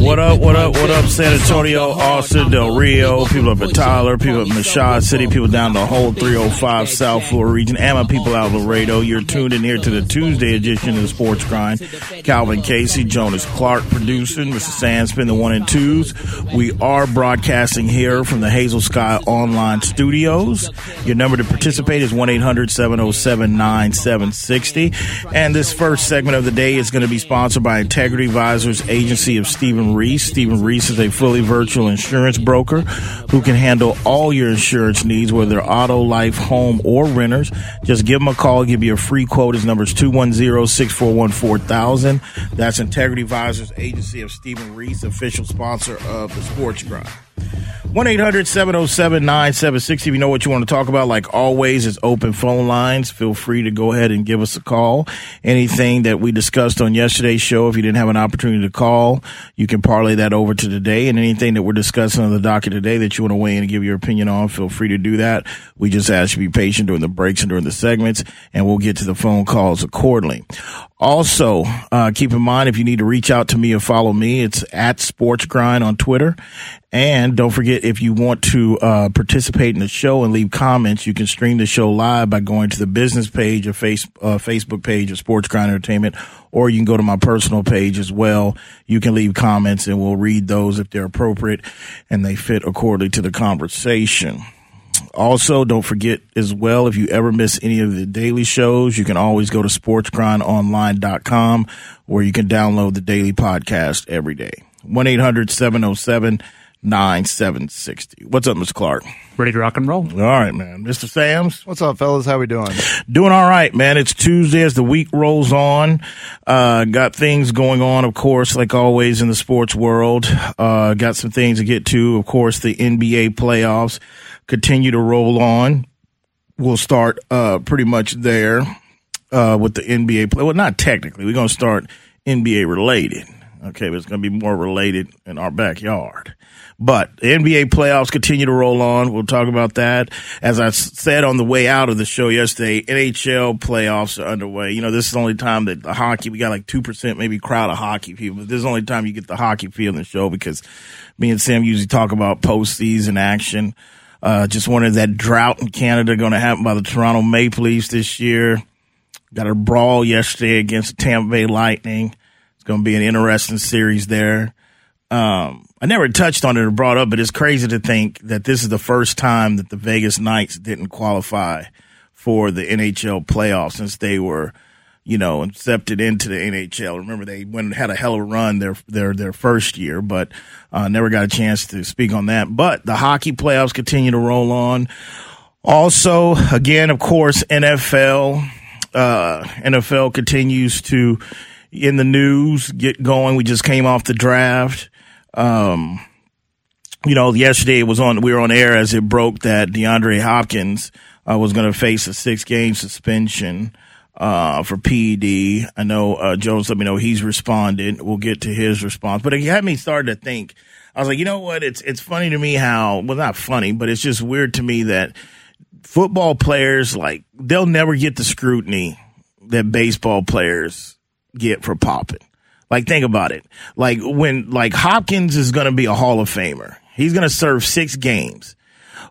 What up, what up, what up, San Antonio, Austin, Del Rio, people up in Tyler, people up in Machad City, people down the whole 305 South Florida region, and my people out of Laredo. You're tuned in here to the Tuesday edition of the Sports Grind. Calvin Casey, Jonas Clark producing, Mr. Sandspin, the one and twos. We are broadcasting here from the Hazel Sky Online Studios. Your number to participate is 1 800 707 9760. And this first segment of the day is going to be sponsored by Integrity. Integrity Advisors agency of Stephen Reese. Stephen Reese is a fully virtual insurance broker who can handle all your insurance needs, whether auto, life, home, or renters. Just give him a call, give you a free quote. His number is 210-641-4000. That's Integrity Advisors agency of Stephen Reese, official sponsor of the Sports Grind. 1 800 707 9760. If you know what you want to talk about, like always, is open phone lines. Feel free to go ahead and give us a call. Anything that we discussed on yesterday's show, if you didn't have an opportunity to call, you can parlay that over to today. And anything that we're discussing on the docket today that you want to weigh in and give your opinion on, feel free to do that. We just ask you to be patient during the breaks and during the segments, and we'll get to the phone calls accordingly. Also, uh, keep in mind if you need to reach out to me or follow me, it's at Sports Grind on Twitter. And don't forget, if you want to uh, participate in the show and leave comments, you can stream the show live by going to the business page or face, uh, Facebook page of Sports Grind Entertainment, or you can go to my personal page as well. You can leave comments and we'll read those if they're appropriate and they fit accordingly to the conversation. Also, don't forget as well, if you ever miss any of the daily shows, you can always go to sportsgrindonline.com where you can download the daily podcast every day. 1 800 707 9760. What's up, Mr. Clark? Ready to rock and roll. All right, man. Mr. Sams? What's up, fellas? How we doing? Doing all right, man. It's Tuesday as the week rolls on. Uh, got things going on, of course, like always in the sports world. Uh, got some things to get to. Of course, the NBA playoffs continue to roll on. We'll start, uh, pretty much there, uh, with the NBA play. Well, not technically. We're going to start NBA related. Okay, but it's going to be more related in our backyard. But the NBA playoffs continue to roll on. We'll talk about that. As I said on the way out of the show yesterday, NHL playoffs are underway. You know, this is the only time that the hockey, we got like 2% maybe crowd of hockey people, but this is the only time you get the hockey feel in the show because me and Sam usually talk about postseason action. Uh, just wanted that drought in Canada going to happen by the Toronto Maple Leafs this year. Got a brawl yesterday against the Tampa Bay Lightning. It's going to be an interesting series there. Um, I never touched on it or brought up, but it's crazy to think that this is the first time that the Vegas Knights didn't qualify for the NHL playoffs since they were, you know, accepted into the NHL. Remember, they went had a hell of a run their their their first year, but uh, never got a chance to speak on that. But the hockey playoffs continue to roll on. Also, again, of course, NFL uh, NFL continues to in the news get going. We just came off the draft. Um, you know, yesterday it was on, we were on air as it broke that DeAndre Hopkins uh, was going to face a six game suspension uh, for PED. I know uh, Jones let me know he's responded. We'll get to his response, but it had me start to think. I was like, you know what? It's it's funny to me how well not funny, but it's just weird to me that football players like they'll never get the scrutiny that baseball players get for popping. Like, think about it. Like, when, like, Hopkins is going to be a Hall of Famer. He's going to serve six games.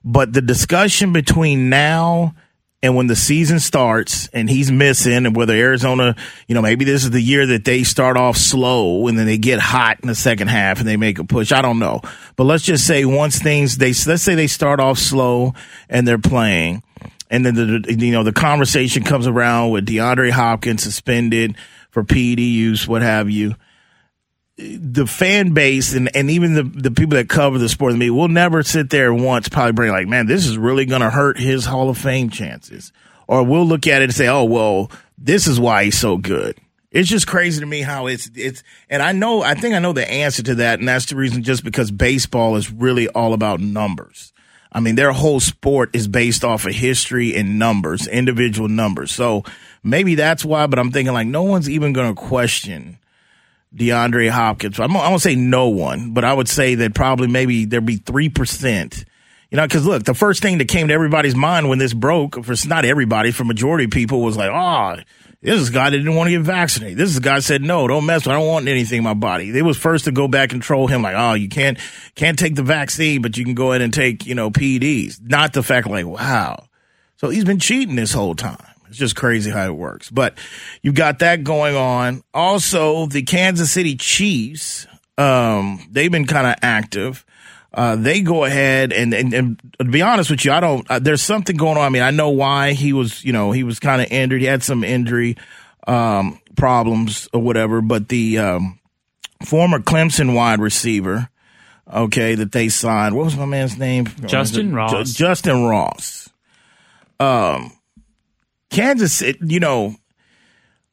But the discussion between now and when the season starts and he's missing and whether Arizona, you know, maybe this is the year that they start off slow and then they get hot in the second half and they make a push. I don't know. But let's just say once things, they, let's say they start off slow and they're playing and then the, you know, the conversation comes around with DeAndre Hopkins suspended for PED use, what have you. The fan base and, and even the, the people that cover the sport me will never sit there and once probably bring like, man, this is really going to hurt his Hall of Fame chances. Or we'll look at it and say, oh, well, this is why he's so good. It's just crazy to me how it's, it's, and I know, I think I know the answer to that. And that's the reason just because baseball is really all about numbers. I mean, their whole sport is based off of history and numbers, individual numbers. So maybe that's why, but I'm thinking like no one's even going to question DeAndre Hopkins. I'm, going to say no one, but I would say that probably maybe there'd be 3%. You know, because look, the first thing that came to everybody's mind when this broke, for not everybody, for majority of people, was like, oh, This is a guy that didn't want to get vaccinated. This is a guy said, no, don't mess with I don't want anything in my body. They was first to go back and troll him like, oh, you can't, can't take the vaccine, but you can go ahead and take, you know, PEDs. Not the fact like, wow. So he's been cheating this whole time. It's just crazy how it works. But you got that going on. Also, the Kansas City Chiefs, um, they've been kind of active. Uh, they go ahead and, and, and, to be honest with you, I don't, uh, there's something going on. I mean, I know why he was, you know, he was kind of injured. He had some injury, um, problems or whatever, but the, um, former Clemson wide receiver, okay, that they signed, what was my man's name? Justin Ross. Justin Ross. Um, Kansas, you know,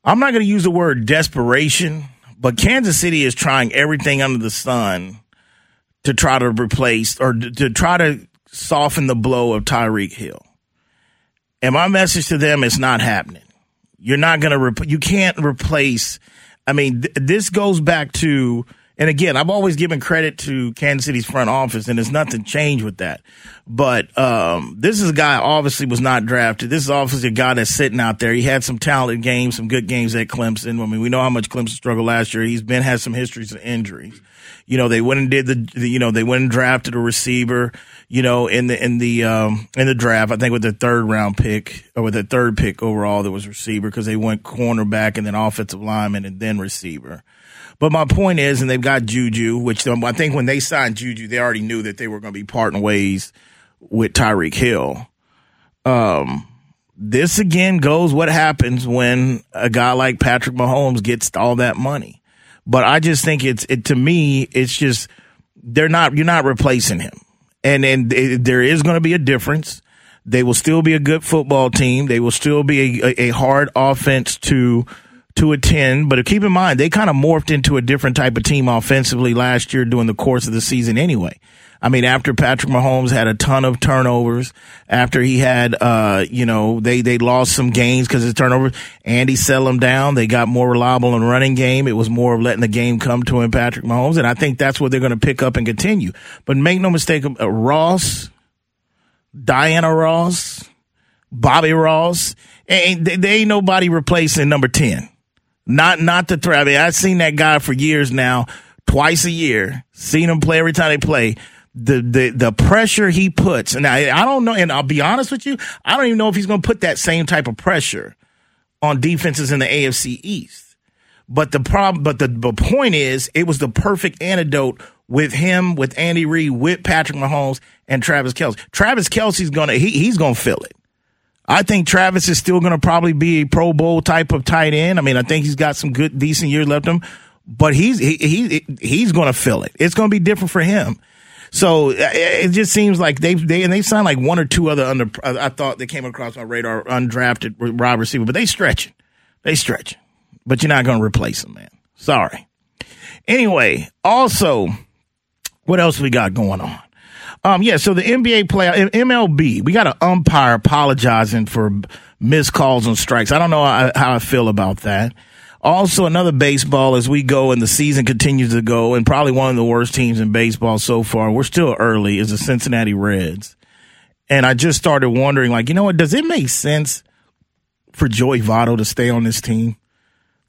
I'm not going to use the word desperation, but Kansas City is trying everything under the sun to try to replace or to try to soften the blow of Tyreek Hill. And my message to them is not happening. You're not going to, rep- you can't replace. I mean, th- this goes back to, and again, I've always given credit to Kansas City's front office, and there's nothing changed with that. But um, this is a guy obviously was not drafted. This is obviously a guy that's sitting out there. He had some talented games, some good games at Clemson. I mean, we know how much Clemson struggled last year. He's been has some histories of injuries you know, they went and did the, the, you know, they went and drafted a receiver, you know, in the, in the, um, in the draft, I think with the third round pick or with the third pick overall, there was receiver because they went cornerback and then offensive lineman and then receiver. But my point is, and they've got Juju, which um, I think when they signed Juju, they already knew that they were going to be parting ways with Tyreek Hill. Um, this again goes what happens when a guy like Patrick Mahomes gets all that money. But I just think it's it to me it's just they're not you're not replacing him, and and it, there is going to be a difference. They will still be a good football team. They will still be a, a hard offense to to attend. But keep in mind, they kind of morphed into a different type of team offensively last year during the course of the season anyway. I mean, after Patrick Mahomes had a ton of turnovers, after he had, uh, you know, they, they lost some games because of turnovers, Andy settled them down. They got more reliable in running game. It was more of letting the game come to him, Patrick Mahomes. And I think that's what they're going to pick up and continue. But make no mistake, uh, Ross, Diana Ross, Bobby Ross, ain't, they, they ain't nobody replacing number 10. Not, not the threat. I mean, I've seen that guy for years now, twice a year, seen him play every time they play the the the pressure he puts, and I, I don't know, and I'll be honest with you, I don't even know if he's going to put that same type of pressure on defenses in the AFC East. But the problem, but the, the point is, it was the perfect antidote with him, with Andy Reid, with Patrick Mahomes, and Travis Kelce. Travis Kelce's gonna he, he's gonna fill it. I think Travis is still gonna probably be a Pro Bowl type of tight end. I mean, I think he's got some good, decent years left him, but he's he, he he's gonna fill it. It's gonna be different for him. So uh, it just seems like they they and they signed like one or two other under. I thought they came across my radar undrafted wide receiver, but they stretching, they stretching. But you're not going to replace them, man. Sorry. Anyway, also, what else we got going on? Um, yeah, so the NBA player MLB, we got an umpire apologizing for missed calls and strikes. I don't know how I feel about that. Also, another baseball as we go and the season continues to go, and probably one of the worst teams in baseball so far. We're still early. Is the Cincinnati Reds, and I just started wondering, like, you know what? Does it make sense for Joey Votto to stay on this team?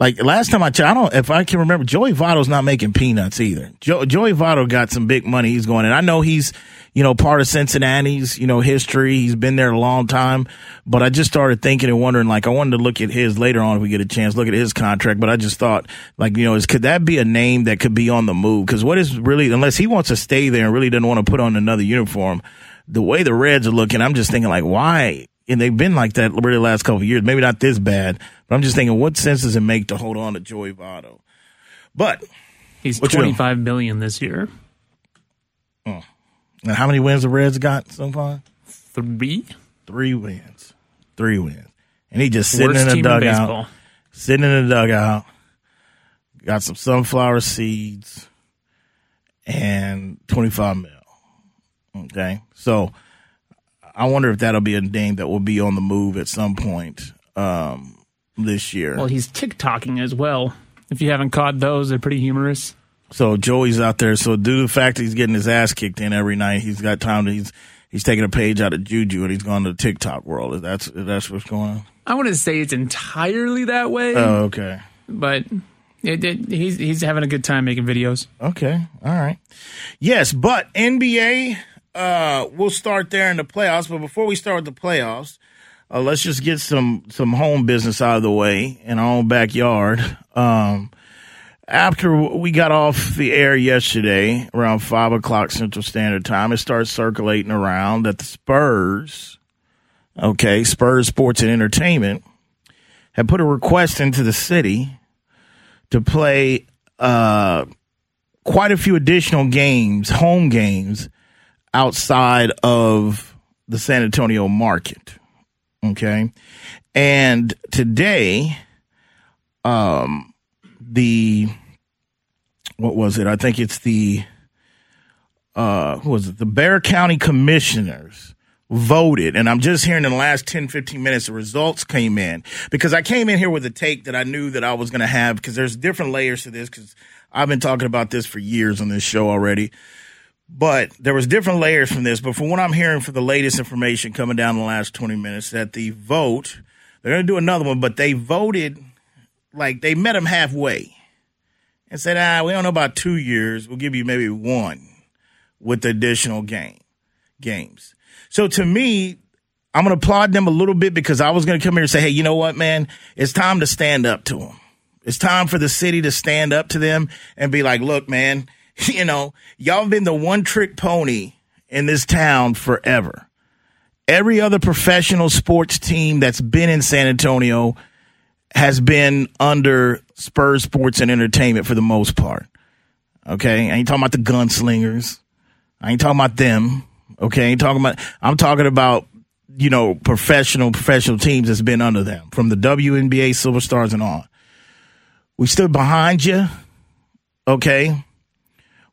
Like last time I checked, I don't if I can remember, Joey Votto's not making peanuts either. Jo- Joey Votto got some big money he's going, and I know he's you know part of Cincinnati's you know history. He's been there a long time, but I just started thinking and wondering, like I wanted to look at his later on if we get a chance, look at his contract. But I just thought, like you know, is could that be a name that could be on the move? Because what is really unless he wants to stay there and really doesn't want to put on another uniform, the way the Reds are looking, I'm just thinking like why and they've been like that really the last couple of years. Maybe not this bad, but I'm just thinking, what sense does it make to hold on to Joey Votto? But he's twenty five billion this year. Oh. And how many wins the Reds got so far? Three. Three wins. Three wins. And he just sitting Worst in the dugout. Sitting in the dugout. Got some sunflower seeds and 25 mil. Okay. So I wonder if that'll be a name that will be on the move at some point um, this year. Well, he's TikToking as well. If you haven't caught those, they're pretty humorous. So Joey's out there. So due to the fact that he's getting his ass kicked in every night, he's got time to. He's he's taking a page out of Juju and he's gone to the TikTok world. That's that's what's going on. I wouldn't say it's entirely that way. Oh, okay. But it, it, he's he's having a good time making videos. Okay. All right. Yes, but NBA, uh, we'll start there in the playoffs. But before we start the playoffs, uh, let's just get some some home business out of the way in our own backyard. Um, after we got off the air yesterday around five o'clock Central Standard Time, it started circulating around that the Spurs, okay, Spurs Sports and Entertainment, had put a request into the city to play uh, quite a few additional games, home games, outside of the San Antonio market. Okay. And today, um, the, what was it? I think it's the, uh, who was it? The Bexar County Commissioners voted. And I'm just hearing in the last 10, 15 minutes, the results came in because I came in here with a take that I knew that I was going to have because there's different layers to this because I've been talking about this for years on this show already. But there was different layers from this. But from what I'm hearing for the latest information coming down in the last 20 minutes, that the vote, they're going to do another one, but they voted like they met them halfway and said, ah, we don't know about two years. We'll give you maybe one with additional game games. So to me, I'm going to applaud them a little bit because I was going to come here and say, hey, you know what, man? It's time to stand up to them. It's time for the city to stand up to them and be like, look, man, you know, y'all been the one trick pony in this town forever. Every other professional sports team that's been in San Antonio has been under Spurs Sports and Entertainment for the most part. Okay. I ain't talking about the gunslingers. I ain't talking about them. Okay. I ain't talking about, I'm talking about, you know, professional, professional teams that's been under them from the WNBA Silver Stars and on. We stood behind you. Okay.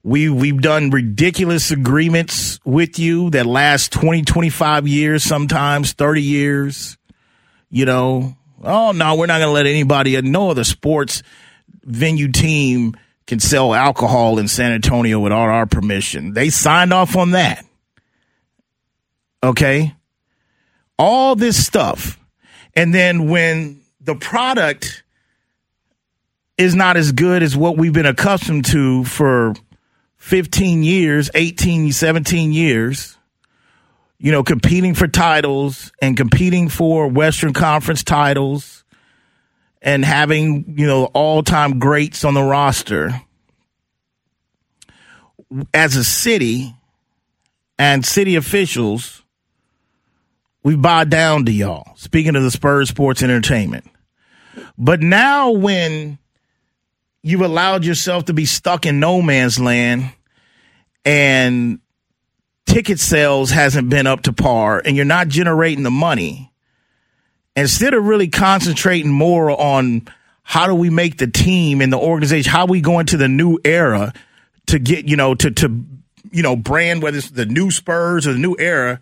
We, we've done ridiculous agreements with you that last 20, 25 years, sometimes 30 years. You know, oh no, we're not going to let anybody, uh, no other sports venue team can sell alcohol in San Antonio without our permission. They signed off on that. Okay. All this stuff. And then when the product is not as good as what we've been accustomed to for 15 years, 18, 17 years, you know, competing for titles and competing for Western Conference titles and having, you know, all time greats on the roster. As a city and city officials, we bowed down to y'all. Speaking of the Spurs Sports Entertainment. But now when you've allowed yourself to be stuck in no man's land and ticket sales hasn't been up to par and you're not generating the money. Instead of really concentrating more on how do we make the team and the organization how we go into the new era to get you know to to you know brand whether it's the new spurs or the new era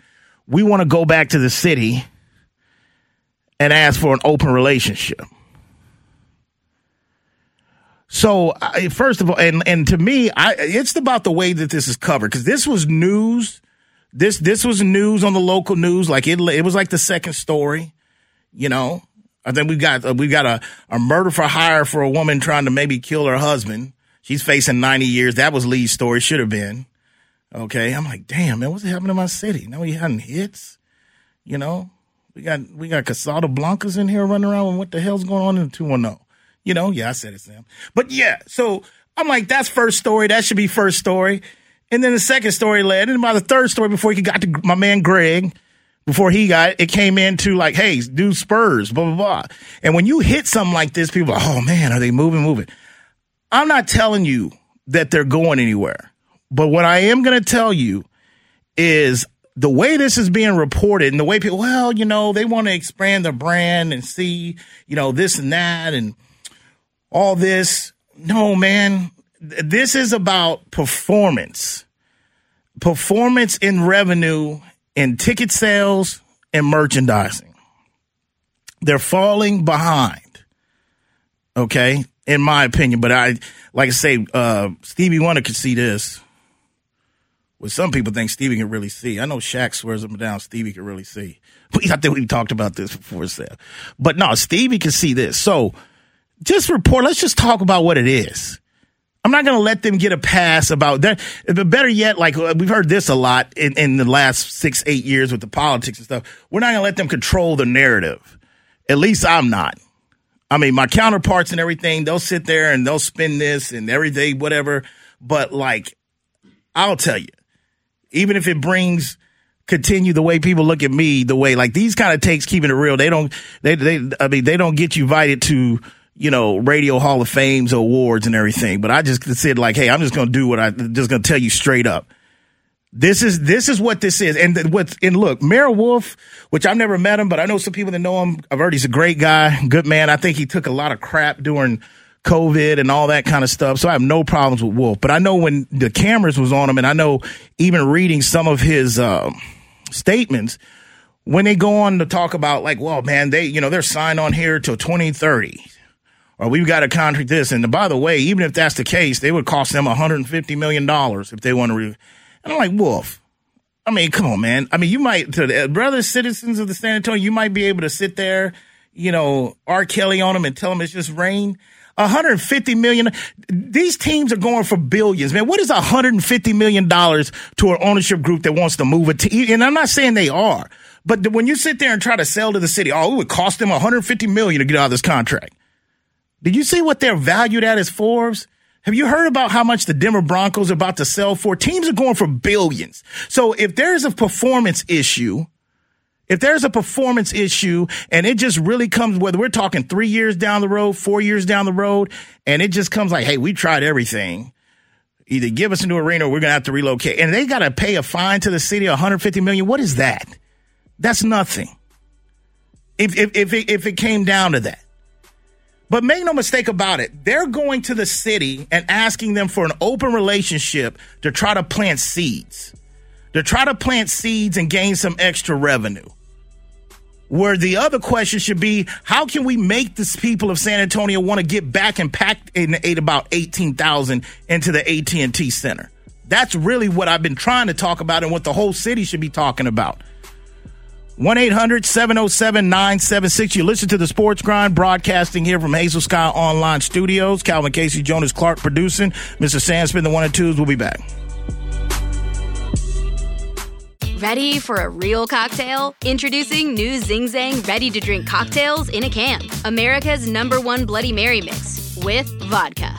we want to go back to the city and ask for an open relationship so first of all, and and to me, I it's about the way that this is covered because this was news. This this was news on the local news. Like it it was like the second story. You know, I think we got uh, we got a a murder for hire for a woman trying to maybe kill her husband. She's facing ninety years. That was Lee's story. Should have been. Okay, I'm like, damn man, what's happening in my city? Now we having hits. You know, we got we got Casada Blancas in here running around. And What the hell's going on in the two one zero? You know, yeah, I said it, Sam. But yeah, so I'm like, that's first story. That should be first story. And then the second story led, and by the third story, before he got to my man Greg, before he got it, came into like, hey, do Spurs, blah, blah, blah. And when you hit something like this, people are, oh man, are they moving, moving? I'm not telling you that they're going anywhere. But what I am going to tell you is the way this is being reported and the way people, well, you know, they want to expand their brand and see, you know, this and that and all this. No, man. This is about performance. Performance in revenue in ticket sales and merchandising. They're falling behind. Okay, in my opinion, but I like I say, uh, Stevie Wonder could see this. Well, some people think Stevie can really see. I know Shaq swears and down Stevie can really see. I think we talked about this before, Seth. But no, Stevie can see this. So just report. Let's just talk about what it is. I'm not going to let them get a pass about that. But better yet, like uh, we've heard this a lot in, in the last six, eight years with the politics and stuff. We're not going to let them control the narrative. At least I'm not. I mean, my counterparts and everything, they'll sit there and they'll spin this and everything, whatever. But like, I'll tell you, even if it brings continue the way people look at me, the way like these kind of takes keeping it real. They don't, they, they, I mean, they don't get you invited to, you know, radio hall of fames awards and everything. But I just said like, Hey, I'm just going to do what I just going to tell you straight up. This is, this is what this is. And what's, and look, Mayor Wolf, which I've never met him, but I know some people that know him. I've heard he's a great guy, good man. I think he took a lot of crap during COVID and all that kind of stuff. So I have no problems with Wolf. But I know when the cameras was on him, and I know even reading some of his uh, statements, when they go on to talk about like, well, man, they you know they're signed on here till 2030, or we've got a contract this. And by the way, even if that's the case, they would cost them 150 million dollars if they want to. Re- and I'm like, Wolf. I mean, come on, man. I mean, you might to the uh, brother citizens of the San Antonio, you might be able to sit there, you know, R. Kelly on them and tell them it's just rain. 150 million. These teams are going for billions, man. What is 150 million dollars to an ownership group that wants to move a team? And I'm not saying they are, but when you sit there and try to sell to the city, oh, it would cost them 150 million to get out of this contract. Did you see what they're valued at as Forbes? Have you heard about how much the Denver Broncos are about to sell for? Teams are going for billions. So if there's a performance issue, if there's a performance issue and it just really comes, whether we're talking three years down the road, four years down the road, and it just comes like, hey, we tried everything. Either give us a new arena or we're going to have to relocate. And they got to pay a fine to the city, 150 million. What is that? That's nothing. If, if, if, it, if it came down to that. But make no mistake about it, they're going to the city and asking them for an open relationship to try to plant seeds, to try to plant seeds and gain some extra revenue. Where the other question should be, how can we make the people of San Antonio want to get back and pack in eight about 18,000 into the AT&T Center? That's really what I've been trying to talk about and what the whole city should be talking about. 1 800 707 976. You listen to the Sports Grind broadcasting here from Hazel Sky Online Studios. Calvin Casey, Jonas Clark producing. Mr. Sandspin, the one and twos. We'll be back. Ready for a real cocktail? Introducing new Zing Zang ready to drink cocktails in a can. America's number one Bloody Mary mix with vodka,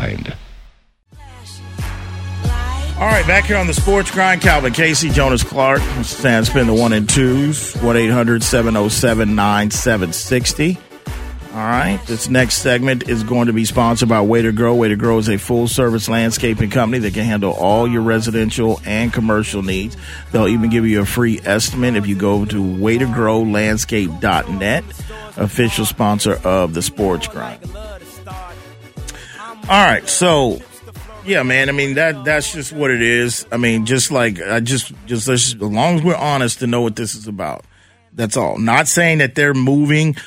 All right, back here on the Sports Grind, Calvin Casey, Jonas Clark, Stan Spin the one and twos, 1 800 707 9760. All right, this next segment is going to be sponsored by Way to Grow. Way to Grow is a full service landscaping company that can handle all your residential and commercial needs. They'll even give you a free estimate if you go to waytogrowlandscape.net, official sponsor of the Sports Grind. All right, so yeah, man. I mean that that's just what it is. I mean, just like I just just as long as we're honest to know what this is about. That's all. Not saying that they're moving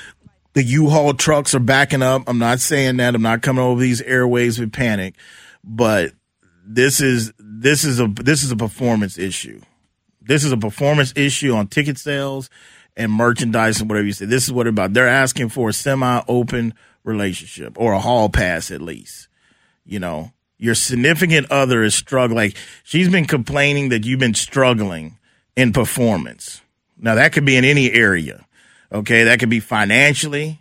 the U-Haul trucks are backing up. I'm not saying that. I'm not coming over these airways with panic, but this is this is a this is a performance issue. This is a performance issue on ticket sales and merchandise and whatever you say. This is what it's about. They're asking for a semi-open relationship or a hall pass at least. You know, your significant other is struggling. Like she's been complaining that you've been struggling in performance. Now that could be in any area. Okay. That could be financially.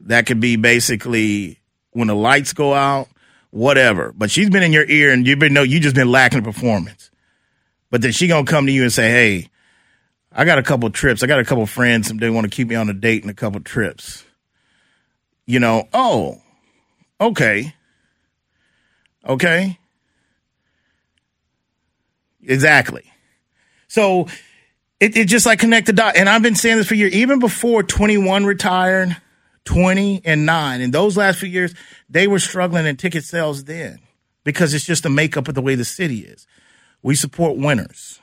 That could be basically when the lights go out, whatever. But she's been in your ear and you've been, no, you just been lacking performance. But then she gonna come to you and say, Hey, I got a couple trips. I got a couple friends they want to keep me on a date and a couple trips. You know, oh, okay. Okay. Exactly. So it, it just like connect the dot. And I've been saying this for years, even before 21 retired, 20 and 9. In those last few years, they were struggling in ticket sales then because it's just the makeup of the way the city is. We support winners.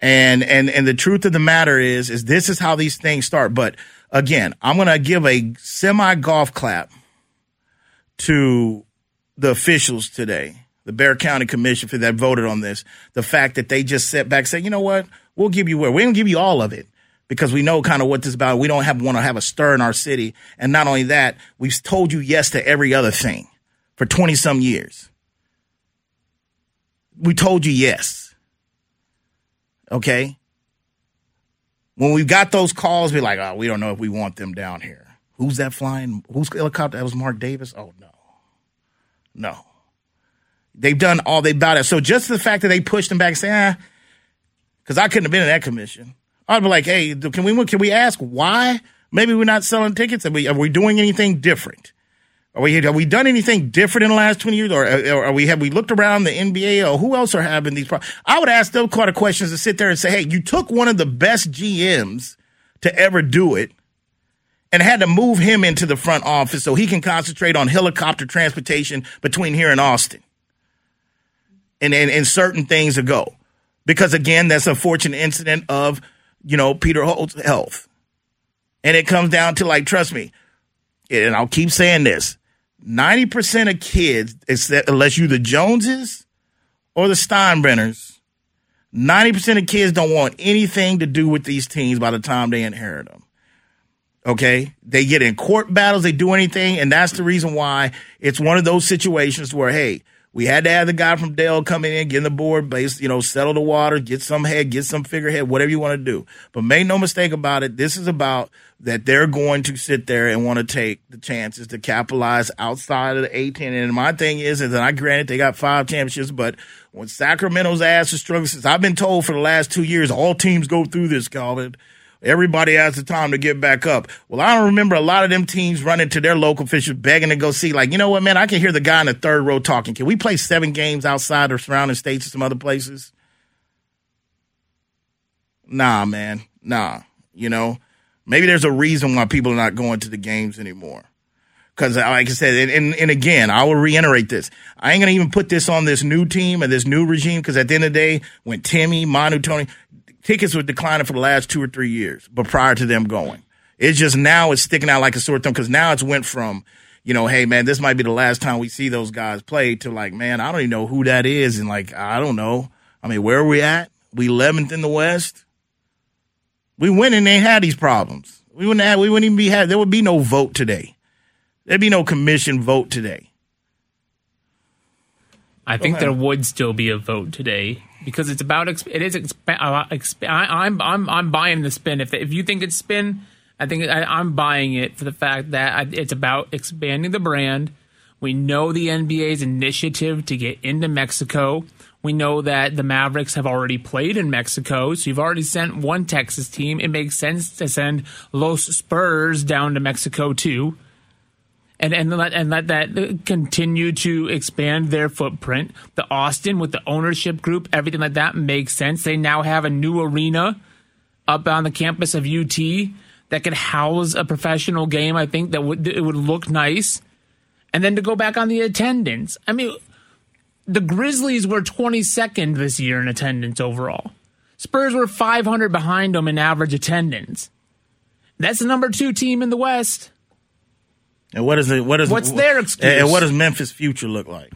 And and and the truth of the matter is is this is how these things start. But again, I'm going to give a semi golf clap to the officials today, the Bexar County Commission for that voted on this. The fact that they just sat back, and said, you know what, we'll give you where we don't give you all of it because we know kind of what this is about. We don't have want to have a stir in our city, and not only that, we've told you yes to every other thing for twenty some years. We told you yes. Okay. When we got those calls, we're like, oh, we don't know if we want them down here. Who's that flying? Who's helicopter? That was Mark Davis. Oh no. No. They've done all they about it. So just the fact that they pushed them back and say, ah, because I couldn't have been in that commission. I'd be like, hey, can we can we ask why? Maybe we're not selling tickets. Are we, are we doing anything different? Are we have we done anything different in the last twenty years, or, or are we have we looked around the NBA or who else are having these problems? I would ask those kind of questions to sit there and say, hey, you took one of the best GMs to ever do it and had to move him into the front office so he can concentrate on helicopter transportation between here and Austin. And, and, and certain things ago. Because again, that's a fortunate incident of, you know, Peter Holt's health. And it comes down to like, trust me, and I'll keep saying this 90% of kids, unless you the Joneses or the Steinbrenners, 90% of kids don't want anything to do with these teams by the time they inherit them. Okay. They get in court battles, they do anything. And that's the reason why it's one of those situations where, hey, we had to have the guy from Dale come in, get in the board base, you know, settle the water, get some head, get some figurehead, whatever you want to do. But make no mistake about it. This is about that they're going to sit there and want to take the chances to capitalize outside of the A10. And my thing is, is that I granted they got five championships, but when Sacramento's ass is struggling, since I've been told for the last two years, all teams go through this, Calvin. Everybody has the time to get back up. Well, I don't remember a lot of them teams running to their local officials begging to go see, like, you know what, man, I can hear the guy in the third row talking. Can we play seven games outside or surrounding states or some other places? Nah, man. Nah. You know, maybe there's a reason why people are not going to the games anymore. Because, uh, like I said, and, and, and, again, I will reiterate this. I ain't going to even put this on this new team and this new regime because at the end of the day, when Timmy, Manu, Tony, tickets were declining for the last two or three years, but prior to them going, it's just now it's sticking out like a sore thumb because now it's went from, you know, hey man, this might be the last time we see those guys play to like, man, I don't even know who that is, and like, I don't know. I mean, where are we at? We 11th in the West. We win and they had these problems. We wouldn't have, we wouldn't even be had. There would be no vote today. There'd be no commission vote today. I think there would still be a vote today because it's about it is exp- uh, exp- I, am I'm, I'm I'm buying the spin. If if you think it's spin, I think I, am buying it for the fact that it's about expanding the brand. We know the NBA's initiative to get into Mexico. We know that the Mavericks have already played in Mexico, so you've already sent one Texas team. It makes sense to send Los Spurs down to Mexico too and and let and let that continue to expand their footprint. The Austin with the ownership group, everything like that makes sense. They now have a new arena up on the campus of UT that could house a professional game. I think that would it would look nice. And then to go back on the attendance, I mean, the Grizzlies were 22nd this year in attendance overall. Spurs were 500 behind them in average attendance. That's the number two team in the West. And what is it? What is What's their excuse? And what does Memphis' future look like?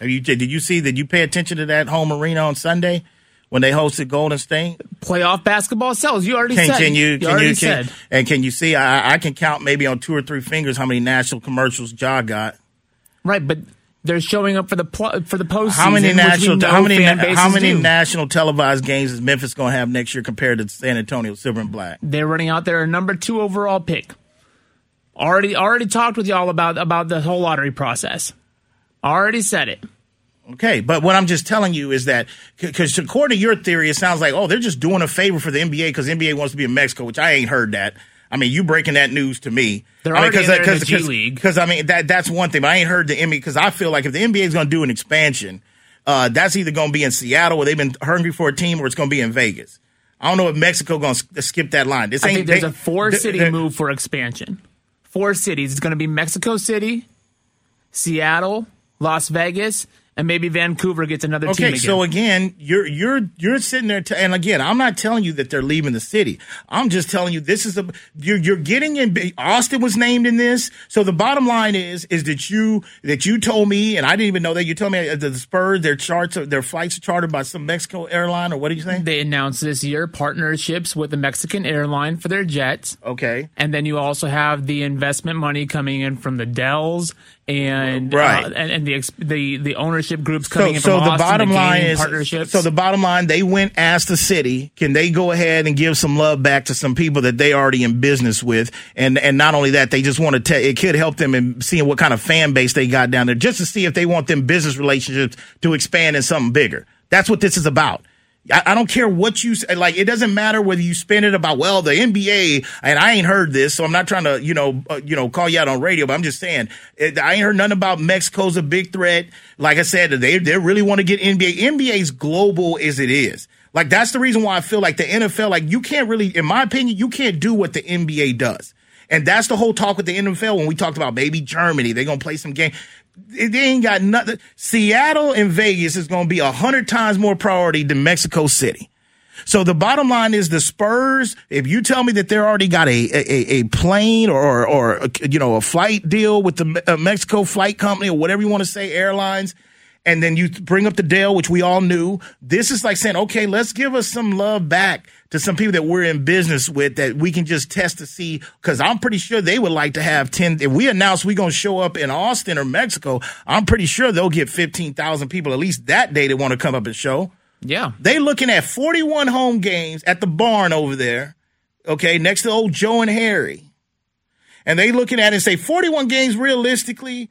Have you did you see that? You pay attention to that home arena on Sunday when they hosted Golden State? Playoff basketball sells. You already Can, said. can you? you Can you? Can, said. and can you see? I, I can count maybe on two or three fingers how many national commercials Ja got. Right, but they're showing up for the pl- for the postseason. How many national? How many? How many do. national televised games is Memphis going to have next year compared to San Antonio Silver and Black? They're running out there a number two overall pick. Already, already talked with y'all about about the whole lottery process. Already said it. Okay, but what I'm just telling you is that because according to your theory, it sounds like oh they're just doing a favor for the NBA because NBA wants to be in Mexico, which I ain't heard that. I mean, you breaking that news to me. They're I mean, already in there in the G League. Because I mean that that's one thing, but I ain't heard the NBA because I feel like if the NBA is going to do an expansion, uh, that's either going to be in Seattle where they've been hungry for a team, or it's going to be in Vegas. I don't know if Mexico going to skip that line. This I ain't think there's they- a four th- city th- move for expansion. Four cities. It's going to be Mexico City, Seattle, Las Vegas, and maybe Vancouver gets another team Okay, so again, you're you're you're sitting there, t- and again, I'm not telling you that they're leaving the city. I'm just telling you this is a you're you're getting in. Austin was named in this, so the bottom line is is that you that you told me, and I didn't even know that you told me the Spurs their charts their flights are chartered by some Mexico airline or what did you say? they announced this year partnerships with the Mexican airline for their jets. Okay, And then you also have the investment money coming in from the Dells and Right. uh, and, and the the the ownership groups so coming in so from the bottom the line is partnerships. so the bottom line they went asked the city. Can they go ahead and give some love back to some people that they already in business with? And and not only that they just want to tell it could help them in seeing what kind of fan base they got down there just to see if they want them business relationships to expand in something bigger. That's what this is about I, I don't care what you say. Like, it doesn't matter whether you spin it about, well, the NBA, and I ain't heard this, so I'm not trying to, you know, uh, you know, call you out on radio, but I'm just saying, it, I ain't heard nothing about Mexico's a big threat. Like I said, they, they really want to get NBA. NBA's global as it is. Like, that's the reason why I feel like the NFL, like, you can't really, in my opinion, you can't do what the NBA does. And that's the whole talk with the NFL when we talked about maybe Germany, they're going to play some game. They ain't got nothing. Seattle and Vegas is going to be a hundred times more priority than Mexico City. So the bottom line is the Spurs. If you tell me that they're already got a a, a plane or or you know a flight deal with the uh, Mexico flight company or whatever you want to say, airlines, and then you bring up the Dell, which we all knew. This is like saying, okay, let's give us some love back to some people that we're in business with that we can just test to see. Because I'm pretty sure they would like to have ten. If we announce we're going to show up in Austin or Mexico, I'm pretty sure they'll get fifteen thousand people at least that day that want to come up and show. yeah, They looking at 41 home games at the barn over there, okay, next to old Joe and Harry. And they looking at it and say 41 games realistically.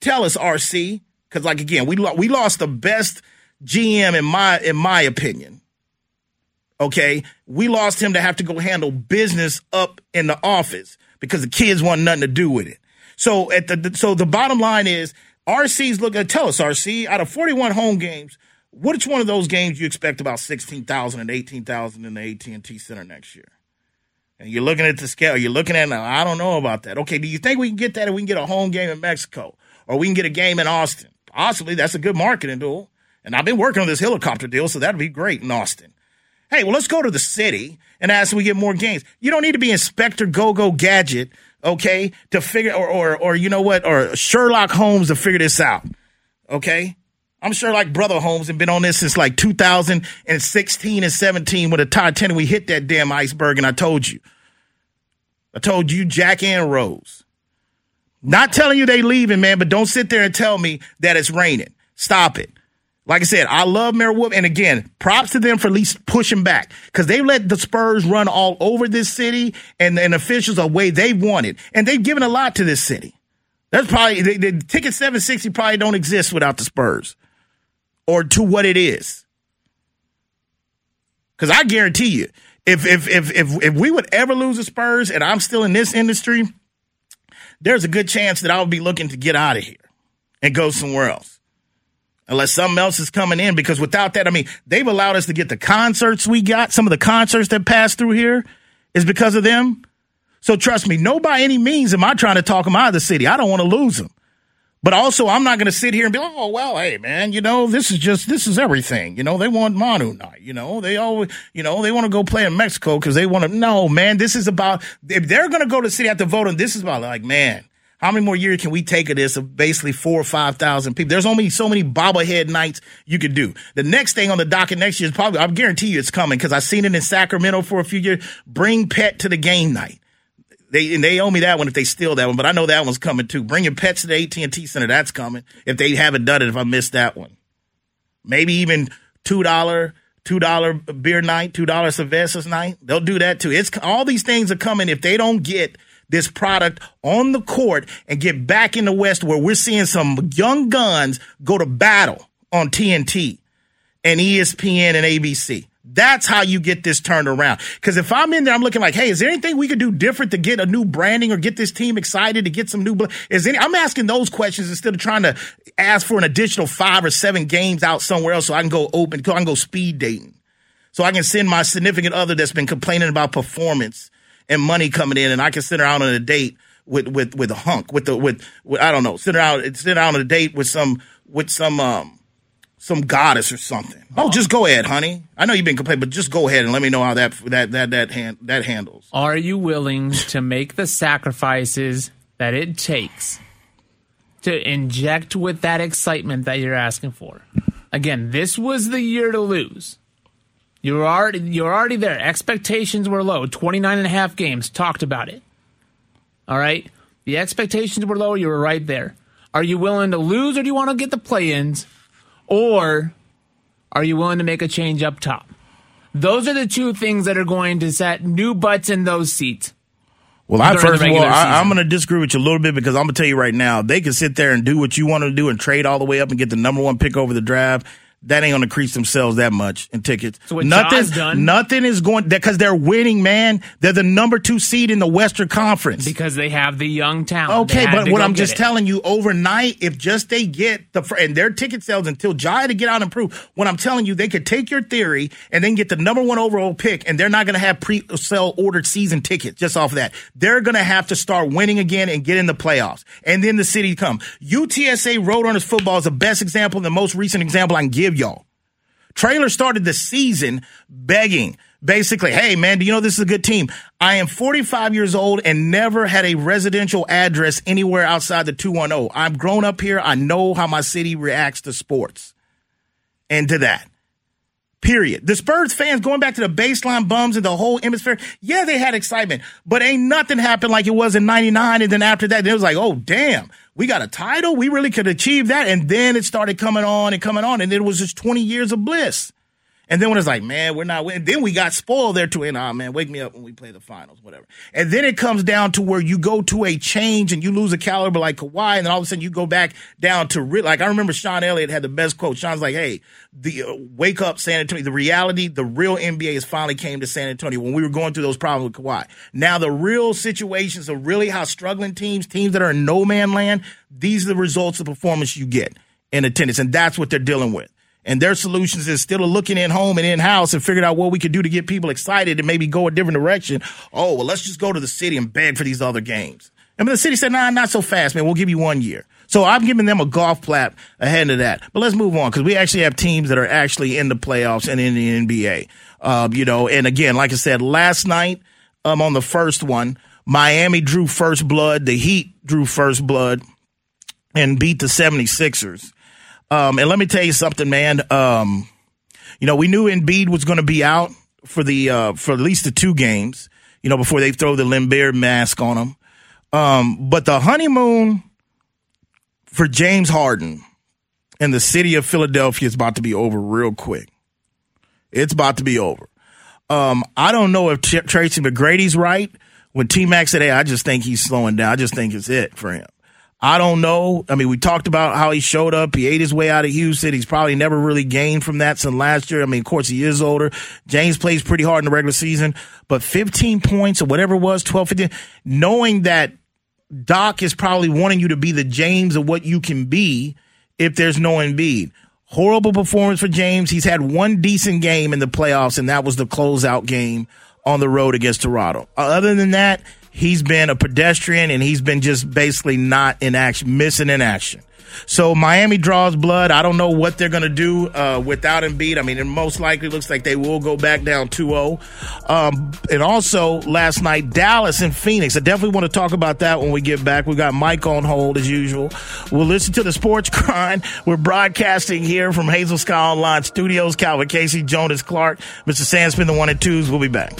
Tell us, RC, because like again, we lo- we lost the best GM in my in my opinion. Okay, we lost him to have to go handle business up in the office because the kids want nothing to do with it. So at the so the bottom line is RC's looking. Uh, tell us, RC, out of 41 home games, which one of those games you expect about 16,000 and 18,000 in the AT&T Center next year? And you're looking at the scale. You're looking at. I don't know about that. Okay, do you think we can get that if we can get a home game in Mexico or we can get a game in Austin? Possibly. That's a good marketing tool. And I've been working on this helicopter deal, so that'd be great in Austin. Hey, well, let's go to the city and ask if we get more games. You don't need to be Inspector Go Go Gadget, okay, to figure or or or you know what, or Sherlock Holmes to figure this out. Okay? I'm sure like Brother Holmes have been on this since like 2016 and 17 with a Titanic. We hit that damn iceberg, and I told you. I told you, Jack and Rose. Not telling you they leaving, man, but don't sit there and tell me that it's raining. Stop it. Like I said, I love Mayor Wolf, and again, props to them for at least pushing back because they've let the Spurs run all over this city, and, and officials are way they wanted, and they've given a lot to this city. That's probably the, the ticket 760 probably don't exist without the Spurs or to what it is. Because I guarantee you, if if if if if we would ever lose the Spurs, and I'm still in this industry, there's a good chance that I'll be looking to get out of here and go somewhere else. Unless something else is coming in, because without that, I mean, they've allowed us to get the concerts we got. Some of the concerts that passed through here is because of them. So trust me, no by any means am I trying to talk them out of the city. I don't want to lose them. But also, I'm not going to sit here and be like, oh, well, hey, man, you know, this is just, this is everything. You know, they want Manu night. You know, they always, you know, they want to go play in Mexico because they want to, no, man, this is about, if they're going to go to the city after voting, this is about like, man, how many more years can we take of this of basically four or 5,000 people? There's only so many bobblehead nights you could do. The next thing on the docket next year is probably, I guarantee you it's coming because I've seen it in Sacramento for a few years. Bring pet to the game night. They and they owe me that one if they steal that one, but I know that one's coming too. Bring your pets to the AT and T Center. That's coming if they haven't done it. If I missed that one, maybe even two dollar two dollar beer night, two dollar Sylvester's night. They'll do that too. It's all these things are coming if they don't get this product on the court and get back in the West where we're seeing some young guns go to battle on TNT and ESPN and ABC. That's how you get this turned around. Because if I'm in there, I'm looking like, hey, is there anything we could do different to get a new branding or get this team excited to get some new? Is any? I'm asking those questions instead of trying to ask for an additional five or seven games out somewhere else so I can go open, I can go speed dating, so I can send my significant other that's been complaining about performance and money coming in, and I can send her out on a date with with with a hunk with the with, with I don't know, send her out send her out on a date with some with some um some goddess or something. Oh, just go ahead, honey. I know you've been complaining, but just go ahead and let me know how that that that that hand that handles. Are you willing to make the sacrifices that it takes to inject with that excitement that you're asking for? Again, this was the year to lose. You're already you're already there. Expectations were low. 29 and a half games. Talked about it. All right? The expectations were low. You were right there. Are you willing to lose or do you want to get the play-ins? Or are you willing to make a change up top? Those are the two things that are going to set new butts in those seats. Well, I first of all, I, am going to disagree with you a little bit because I'm going to tell you right now, they can sit there and do what you want to do and trade all the way up and get the number one pick over the draft that ain't gonna increase themselves that much in tickets. So nothing, done, nothing is going because they're winning, man. They're the number two seed in the Western Conference because they have the young talent. Okay, but what I'm just it. telling you, overnight, if just they get the and their ticket sales until Jai to get out and prove, what I'm telling you, they could take your theory and then get the number one overall pick, and they're not gonna have pre-sale ordered season tickets just off of that. They're gonna have to start winning again and get in the playoffs, and then the city come. UTSA Roadrunners football is the best example, the most recent example I can give y'all. Traylor started the season begging, basically, hey, man, do you know this is a good team? I am 45 years old and never had a residential address anywhere outside the 210. I'm grown up here. I know how my city reacts to sports and to that. Period. The Spurs fans going back to the baseline bums and the whole HemisFair. Yeah, they had excitement, but ain't nothing happened like it was in 99. And then after that, it was like, oh, damn, we got a title. We really could achieve that. And then it started coming on and coming on. And it was just 20 years of bliss. And then when it's like, man, we're not winning, then we got spoiled there too. And ah, man, wake me up when we play the finals, whatever. And then it comes down to where you go to a change and you lose a caliber like Kawhi, and then all of a sudden you go back down to real. Like I remember Sean Elliott had the best quote. Sean's like, "Hey, the uh, wake up, San Antonio. The reality, the real NBA has finally came to San Antonio when we were going through those problems with Kawhi. Now the real situations of really how struggling teams, teams that are in no man land, these are the results of performance you get in attendance, and that's what they're dealing with." And their solutions is still looking in home and in house and figuring out what we could do to get people excited and maybe go a different direction. Oh, well, let's just go to the city and beg for these other games. And the city said, nah, not so fast, man. We'll give you one year. So I'm giving them a golf clap ahead of that. But let's move on because we actually have teams that are actually in the playoffs and in the NBA. Um, you know, and again, like I said, last night, um, on the first one, Miami drew first blood. The Heat drew first blood and beat the 76ers. Um, and let me tell you something, man. Um, you know, we knew Embiid was going to be out for the uh, for at least the two games. You know, before they throw the Lambert mask on him. Um, but the honeymoon for James Harden in the city of Philadelphia is about to be over real quick. It's about to be over. Um, I don't know if Tracy McGrady's right when T Mac said, "Hey, I just think he's slowing down. I just think it's it for him." I don't know. I mean, we talked about how he showed up. He ate his way out of Houston. He's probably never really gained from that since last year. I mean, of course, he is older. James plays pretty hard in the regular season, but 15 points or whatever it was, 12, 15, knowing that Doc is probably wanting you to be the James of what you can be if there's no Embiid. Horrible performance for James. He's had one decent game in the playoffs, and that was the closeout game on the road against Toronto. Other than that, he's been a pedestrian and he's been just basically not in action, missing in action. So Miami draws blood. I don't know what they're going to do uh, without Embiid. I mean, it most likely looks like they will go back down 2-0. Um, and also last night, Dallas and Phoenix. I definitely want to talk about that when we get back. We got Mike on hold as usual. We'll listen to the sports grind. We're broadcasting here from Hazel Sky Online Studios. Calvin Casey, Jonas Clark, Mr. Sandspin, the one and twos. We'll be back.